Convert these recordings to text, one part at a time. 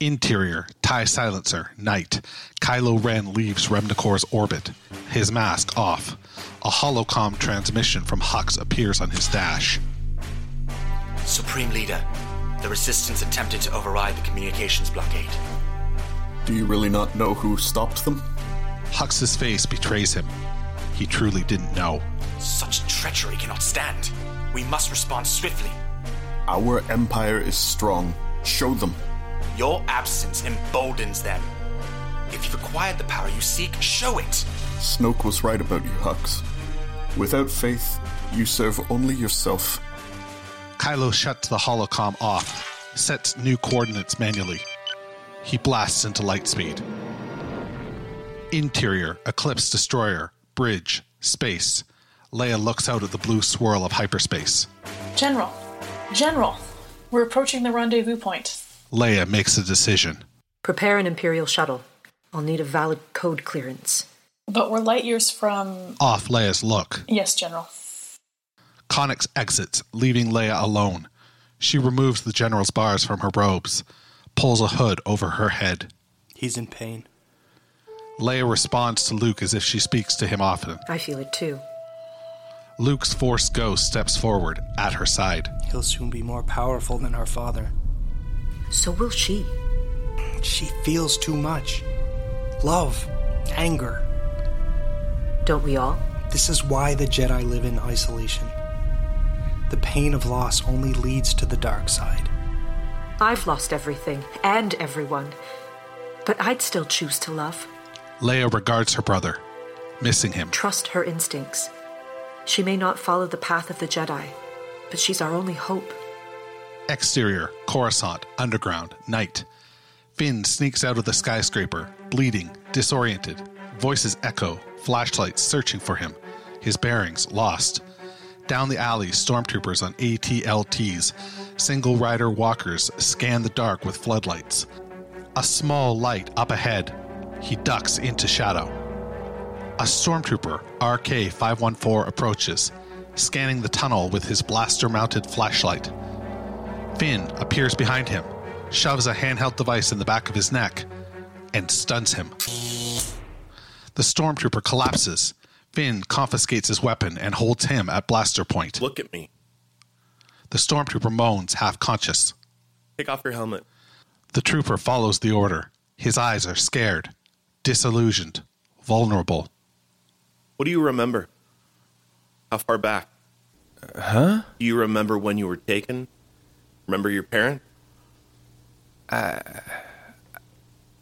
Interior, TIE silencer, night. Kylo Ren leaves Remnicor's orbit, his mask off. A holocom transmission from Hux appears on his dash. Supreme Leader, the Resistance attempted to override the communications blockade. Do you really not know who stopped them? Hux's face betrays him. He truly didn't know. Such treachery cannot stand. We must respond swiftly. Our empire is strong. Show them. Your absence emboldens them. If you've acquired the power you seek, show it. Snoke was right about you, Hux. Without faith, you serve only yourself. Kylo shuts the holocom off, sets new coordinates manually. He blasts into lightspeed. Interior, Eclipse Destroyer, Bridge, Space. Leia looks out at the blue swirl of hyperspace. General, General, we're approaching the rendezvous point. Leia makes a decision. Prepare an Imperial shuttle. I'll need a valid code clearance. But we're light years from. Off Leia's look. Yes, General. Connix exits, leaving Leia alone. She removes the general's bars from her robes, pulls a hood over her head. He's in pain. Leia responds to Luke as if she speaks to him often. I feel it too. Luke's Force ghost steps forward at her side. He'll soon be more powerful than our father. So will she. She feels too much love, anger. Don't we all? This is why the Jedi live in isolation. The pain of loss only leads to the dark side. I've lost everything and everyone, but I'd still choose to love. Leia regards her brother, missing him. Trust her instincts. She may not follow the path of the Jedi, but she's our only hope. Exterior, Coruscant, underground, night. Finn sneaks out of the skyscraper, bleeding, disoriented. Voices echo, flashlights searching for him. His bearings lost. Down the alley, stormtroopers on ATLTs, single rider walkers scan the dark with floodlights. A small light up ahead. He ducks into shadow. A stormtrooper, RK 514, approaches, scanning the tunnel with his blaster mounted flashlight. Finn appears behind him, shoves a handheld device in the back of his neck, and stuns him. The stormtrooper collapses. Finn confiscates his weapon and holds him at blaster point. Look at me. The stormtrooper moans, half conscious. Take off your helmet. The trooper follows the order. His eyes are scared, disillusioned, vulnerable. What do you remember? How far back? Huh? Do you remember when you were taken? Remember your parent? I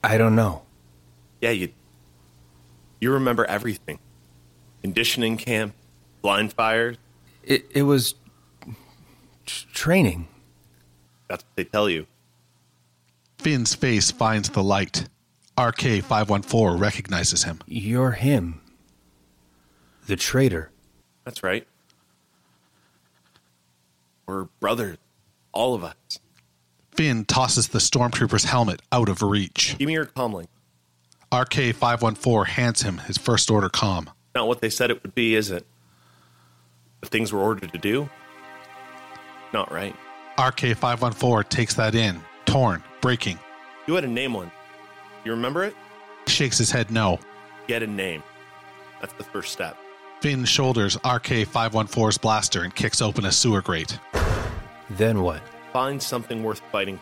don't know. Yeah, you. You remember everything. Conditioning camp, blind fires. It, it was t- training. That's what they tell you. Finn's face finds the light. RK 514 recognizes him. You're him. The traitor. That's right. We're brothers, all of us. Finn tosses the stormtrooper's helmet out of reach. Give me your comlink. RK 514 hands him his first order com. Not what they said it would be, is it? The things we're ordered to do? Not right. RK 514 takes that in, torn, breaking. You had a name one. You remember it? Shakes his head no. Get a name. That's the first step. Finn shoulders RK 514's blaster and kicks open a sewer grate. Then what? Find something worth fighting.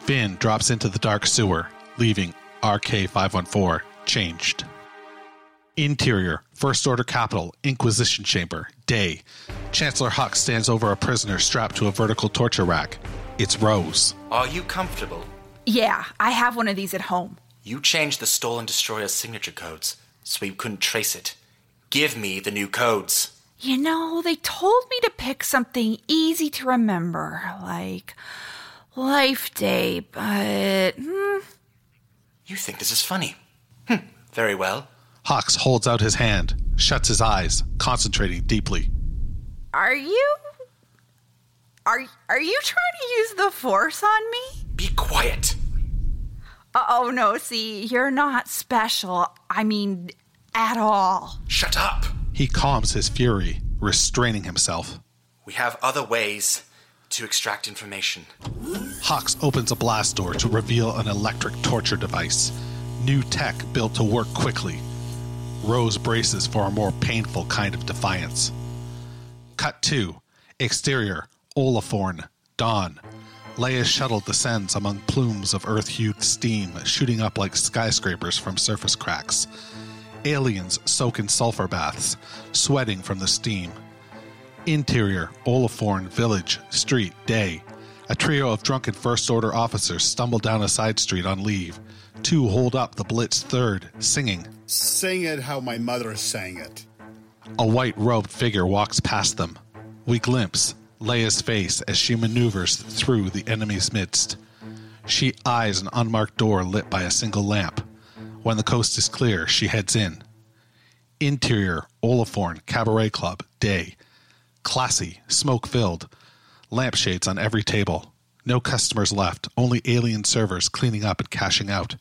Finn drops into the dark sewer, leaving RK 514 changed. Interior, First Order Capital, Inquisition Chamber, day. Chancellor Hux stands over a prisoner strapped to a vertical torture rack. It's Rose. Are you comfortable? Yeah, I have one of these at home. You changed the stolen destroyer's signature codes. so we couldn't trace it. Give me the new codes. You know, they told me to pick something easy to remember, like Life Day, but. Hmm. You think this is funny? Hm, very well. Hux holds out his hand, shuts his eyes, concentrating deeply. Are you. Are, are you trying to use the force on me? Be quiet. Oh, no, see, you're not special. I mean, at all. Shut up. He calms his fury, restraining himself. We have other ways to extract information. Hux opens a blast door to reveal an electric torture device. New tech built to work quickly. Rose braces for a more painful kind of defiance. Cut 2. Exterior Olaforn, Dawn. Leia's shuttle descends among plumes of earth hued steam shooting up like skyscrapers from surface cracks. Aliens soak in sulfur baths, sweating from the steam. Interior Olaforn Village, Street, Day. A trio of drunken First Order officers stumble down a side street on leave. Two hold up the Blitz Third, singing. Sing it how my mother sang it. A white robed figure walks past them. We glimpse Leia's face as she maneuvers through the enemy's midst. She eyes an unmarked door lit by a single lamp. When the coast is clear, she heads in. Interior Olaforn Cabaret Club, day. Classy, smoke filled. Lampshades on every table. No customers left, only alien servers cleaning up and cashing out.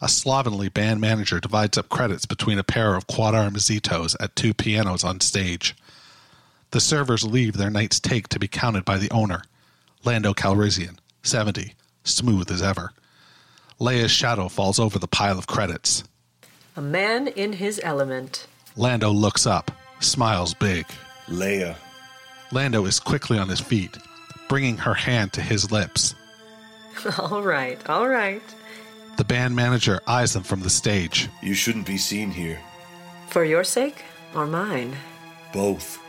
A slovenly band manager divides up credits between a pair of quad arm Zitos at two pianos on stage. The servers leave their night's take to be counted by the owner, Lando Calrissian, 70, smooth as ever. Leia's shadow falls over the pile of credits. A man in his element. Lando looks up, smiles big. Leia. Lando is quickly on his feet, bringing her hand to his lips. all right, all right. The band manager eyes them from the stage. You shouldn't be seen here. For your sake or mine? Both.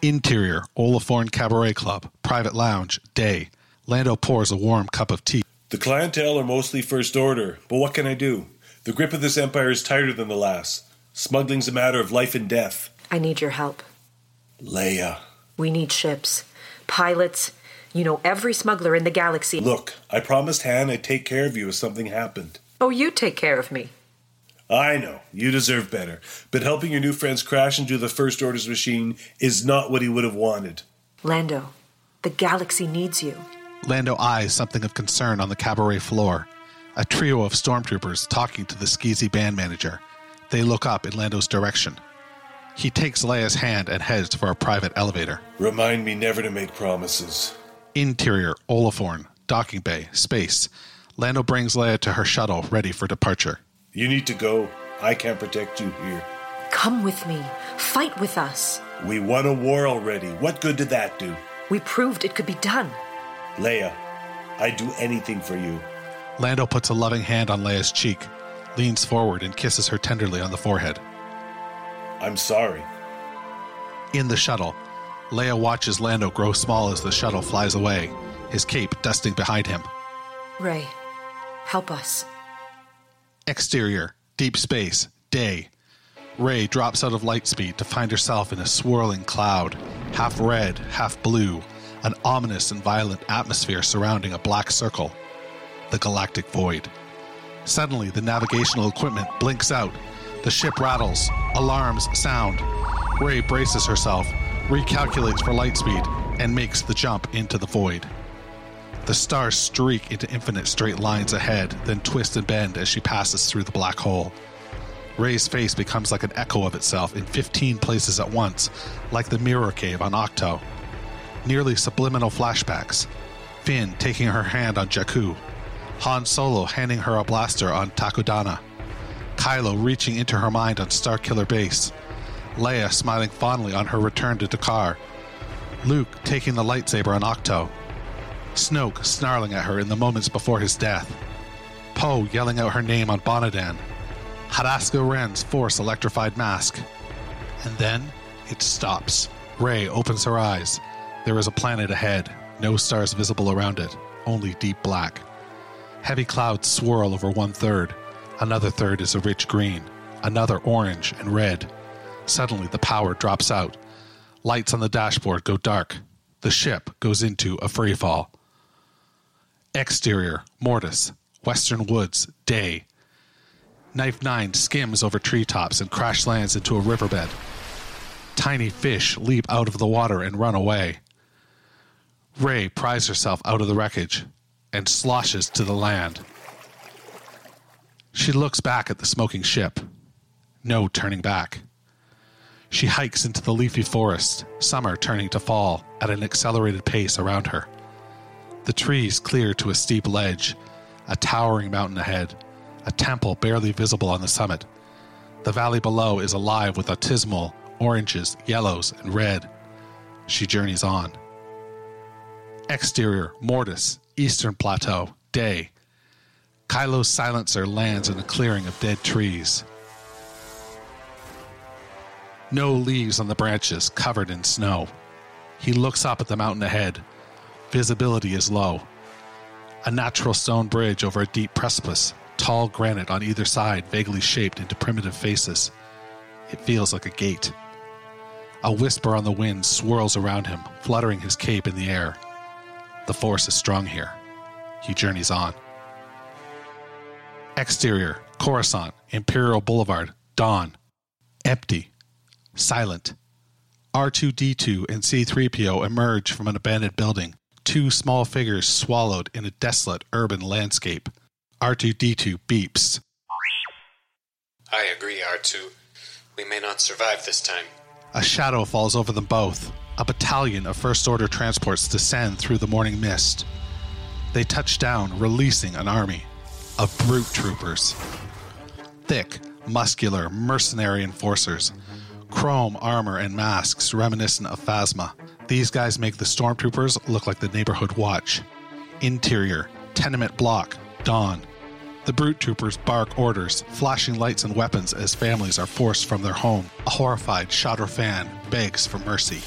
Interior Olaforn Cabaret Club, private lounge, day. Lando pours a warm cup of tea. The clientele are mostly first order, but what can I do? The grip of this empire is tighter than the last. Smuggling's a matter of life and death. I need your help. Leia. We need ships, pilots, you know every smuggler in the galaxy. Look, I promised Han I'd take care of you if something happened. Oh, you take care of me. I know, you deserve better. But helping your new friends crash into the First Order's machine is not what he would have wanted. Lando, the galaxy needs you. Lando eyes something of concern on the cabaret floor. A trio of stormtroopers talking to the skeezy band manager. They look up in Lando's direction. He takes Leia's hand and heads for a private elevator. Remind me never to make promises. Interior, Olaforn, docking bay, space. Lando brings Leia to her shuttle, ready for departure. You need to go. I can't protect you here. Come with me. Fight with us. We won a war already. What good did that do? We proved it could be done. Leia, I'd do anything for you. Lando puts a loving hand on Leia's cheek, leans forward, and kisses her tenderly on the forehead. I'm sorry. In the shuttle, Leia watches Lando grow small as the shuttle flies away, his cape dusting behind him. Rey, help us. Exterior, deep space, day. Rey drops out of lightspeed to find herself in a swirling cloud, half red, half blue, an ominous and violent atmosphere surrounding a black circle, the galactic void. Suddenly, the navigational equipment blinks out. The ship rattles, alarms sound. Rey braces herself, recalculates for light speed, and makes the jump into the void. The stars streak into infinite straight lines ahead, then twist and bend as she passes through the black hole. Rey's face becomes like an echo of itself in 15 places at once, like the mirror cave on Ahch-To. Nearly subliminal flashbacks. Finn taking her hand on Jakku. Han Solo handing her a blaster on Takodana. Kylo reaching into her mind on Starkiller Base. Leia smiling fondly on her return to D'Qar. Luke taking the lightsaber on Ahch-To. Snoke snarling at her in the moments before his death. Poe yelling out her name on Bonadan. Hadaska Ren's force electrified mask. And then it stops. Rey opens her eyes. There is a planet ahead, no stars visible around it, only deep black. Heavy clouds swirl over one third. Another third is a rich green. another orange and red. Suddenly, the power drops out. Lights on the dashboard go dark. The ship goes into a free fall. Exterior, Mortis, Western Woods, day. Knife 9 skims over treetops and crash lands into a riverbed. Tiny fish leap out of the water and run away. Rey pries herself out of the wreckage and sloshes to the land. She looks back at the smoking ship. No turning back. She hikes into the leafy forest, summer turning to fall at an accelerated pace around her. The trees clear to a steep ledge, a towering mountain ahead, a temple barely visible on the summit. The valley below is alive with autismal, oranges, yellows, and red. She journeys on. Exterior, Mortis, Eastern Plateau, day. Kylo's silencer lands in a clearing of dead trees. No leaves on the branches, covered in snow. He looks up at the mountain ahead. Visibility is low. A natural stone bridge over a deep precipice, tall granite on either side, vaguely shaped into primitive faces. It feels like a gate. A whisper on the wind swirls around him, fluttering his cape in the air. The force is strong here. He journeys on. Exterior, Coruscant, Imperial Boulevard, dawn. Empty. Silent. R2D2 and C3PO emerge from an abandoned building, two small figures swallowed in a desolate urban landscape. R2D2 beeps. I agree, R2. We may not survive this time. A shadow falls over them both. A battalion of First Order transports descend through the morning mist. They touch down, releasing an army of brute troopers. Thick, muscular, mercenary enforcers. Chrome armor and masks reminiscent of Phasma. These guys make the stormtroopers look like the neighborhood watch. Interior, tenement block, dawn. The brute troopers bark orders, flashing lights and weapons as families are forced from their home. A horrified Shadro fan begs for mercy.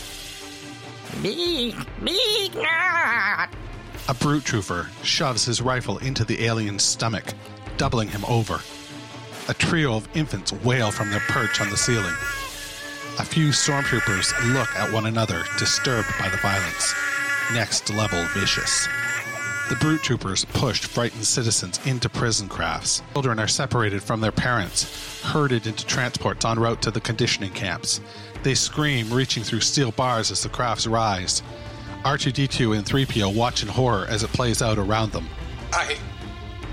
Me, me, not. A brute trooper shoves his rifle into the alien's stomach, doubling him over. A trio of infants wail from their perch on the ceiling. A few stormtroopers look at one another, disturbed by the violence. Next level vicious. The brute troopers pushed frightened citizens into prison crafts. Children are separated from their parents, herded into transports en route to the conditioning camps. They scream, reaching through steel bars as the crafts rise. R2D2 and 3PO watch in horror as it plays out around them. I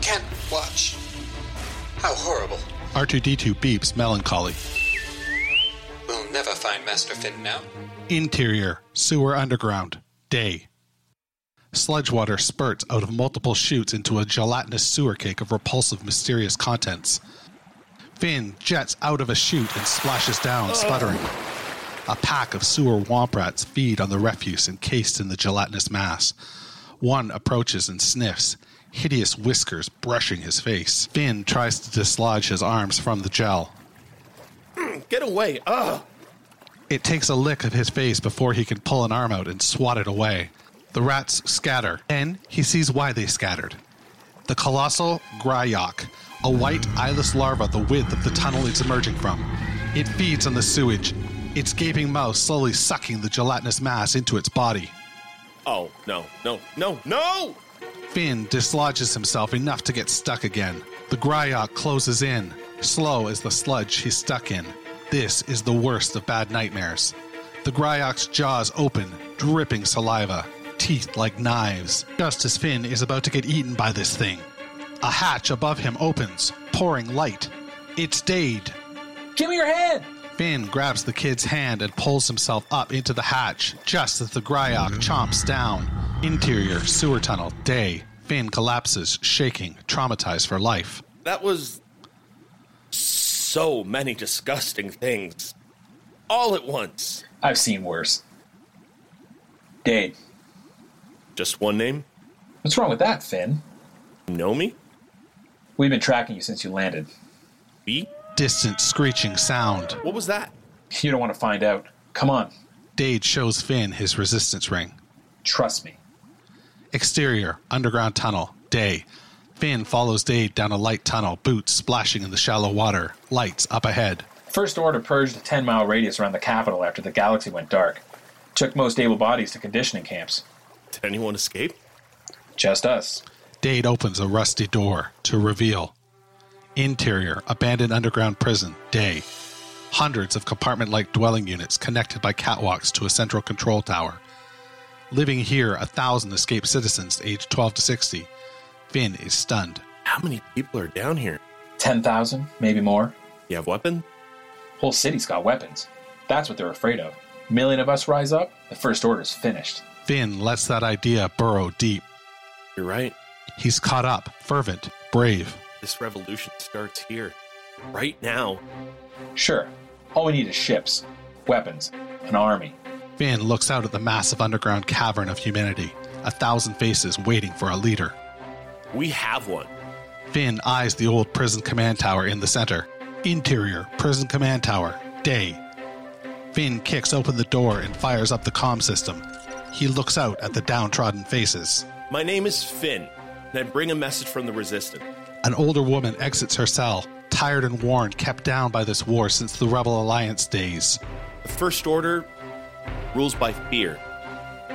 can't watch. How horrible. R2D2 beeps melancholy. We'll never find Master Finn now. Interior, sewer underground, day. Sludge water spurts out of multiple chutes into a gelatinous sewer cake of repulsive, mysterious contents. Finn jets out of a chute and splashes down, sputtering. A pack of sewer womp rats feed on the refuse encased in the gelatinous mass. One approaches and sniffs, hideous whiskers brushing his face. Finn tries to dislodge his arms from the gel. Hmm, get away! Ugh! It takes a lick of his face before he can pull an arm out and swat it away. The rats scatter, and he sees why they scattered. The colossal Gryok, a white eyeless larva the width of the tunnel it's emerging from. It feeds on the sewage, its gaping mouth slowly sucking the gelatinous mass into its body. Oh, no, no, no, no! Finn dislodges himself enough to get stuck again. The Gryok closes in, slow as the sludge he's stuck in. This is the worst of bad nightmares. The Gryok's jaws open, dripping saliva, teeth like knives, just as Finn is about to get eaten by this thing. A hatch above him opens, pouring light. It's Dade. Give me your hand! Finn grabs the kid's hand and pulls himself up into the hatch just as the Gryok chomps down. Interior sewer tunnel, day. Finn collapses, shaking, traumatized for life. That was so many disgusting things. All at once. I've seen worse. Dade. Just one name? What's wrong with that, Finn? You know me? We've been tracking you since you landed. We? Distant screeching sound. What was that? You don't want to find out. Come on. Dade shows Finn his resistance ring. Trust me. Exterior, underground tunnel, day. Finn follows Dade down a light tunnel, boots splashing in the shallow water, lights up ahead. First Order purged a 10 mile radius around the capital after the galaxy went dark. Took most able bodies to conditioning camps. Did anyone escape? Just us. Dade opens a rusty door to reveal interior, abandoned underground prison, day. Hundreds of compartment like dwelling units connected by catwalks to a central control tower. Living here, a thousand escaped citizens aged 12 to 60. Finn is stunned. How many people are down here? 10,000, maybe more. You have weapons? Whole city's got weapons. That's what they're afraid of. A million of us rise up, the First Order's finished. Finn lets that idea burrow deep. You're right. He's caught up, fervent, brave. This revolution starts here. Right now. Sure. All we need is ships, weapons, an army. Finn looks out at the massive underground cavern of humanity, a thousand faces waiting for a leader. We have one. Finn eyes the old prison command tower in the center. Interior, prison command tower, day. Finn kicks open the door and fires up the comm system. He looks out at the downtrodden faces. My name is Finn, and I bring a message from the Resistance. An older woman exits her cell, tired and worn, kept down by this war since the Rebel Alliance days. The First Order rules by fear.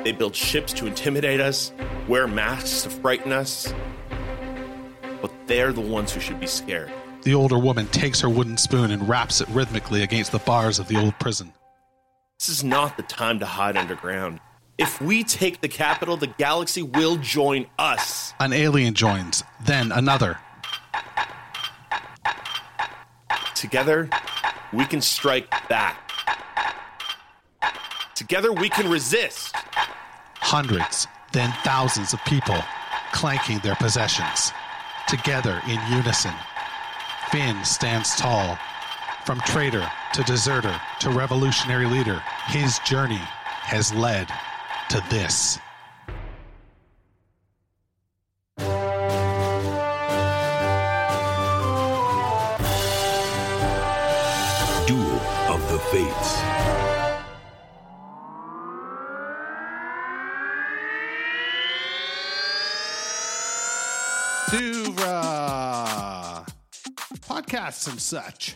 They build ships to intimidate us, wear masks to frighten us, but they're the ones who should be scared. The older woman takes her wooden spoon and raps it rhythmically against the bars of the old prison. This is not the time to hide underground. If we take the capital, the galaxy will join us. An alien joins, then another. Together, we can strike back. Together, we can resist. Hundreds, then thousands of people, clanking their possessions. Together in unison. Finn stands tall. From traitor to deserter to revolutionary leader, his journey has led to this. Duel of the Fates. Uh, podcasts and such.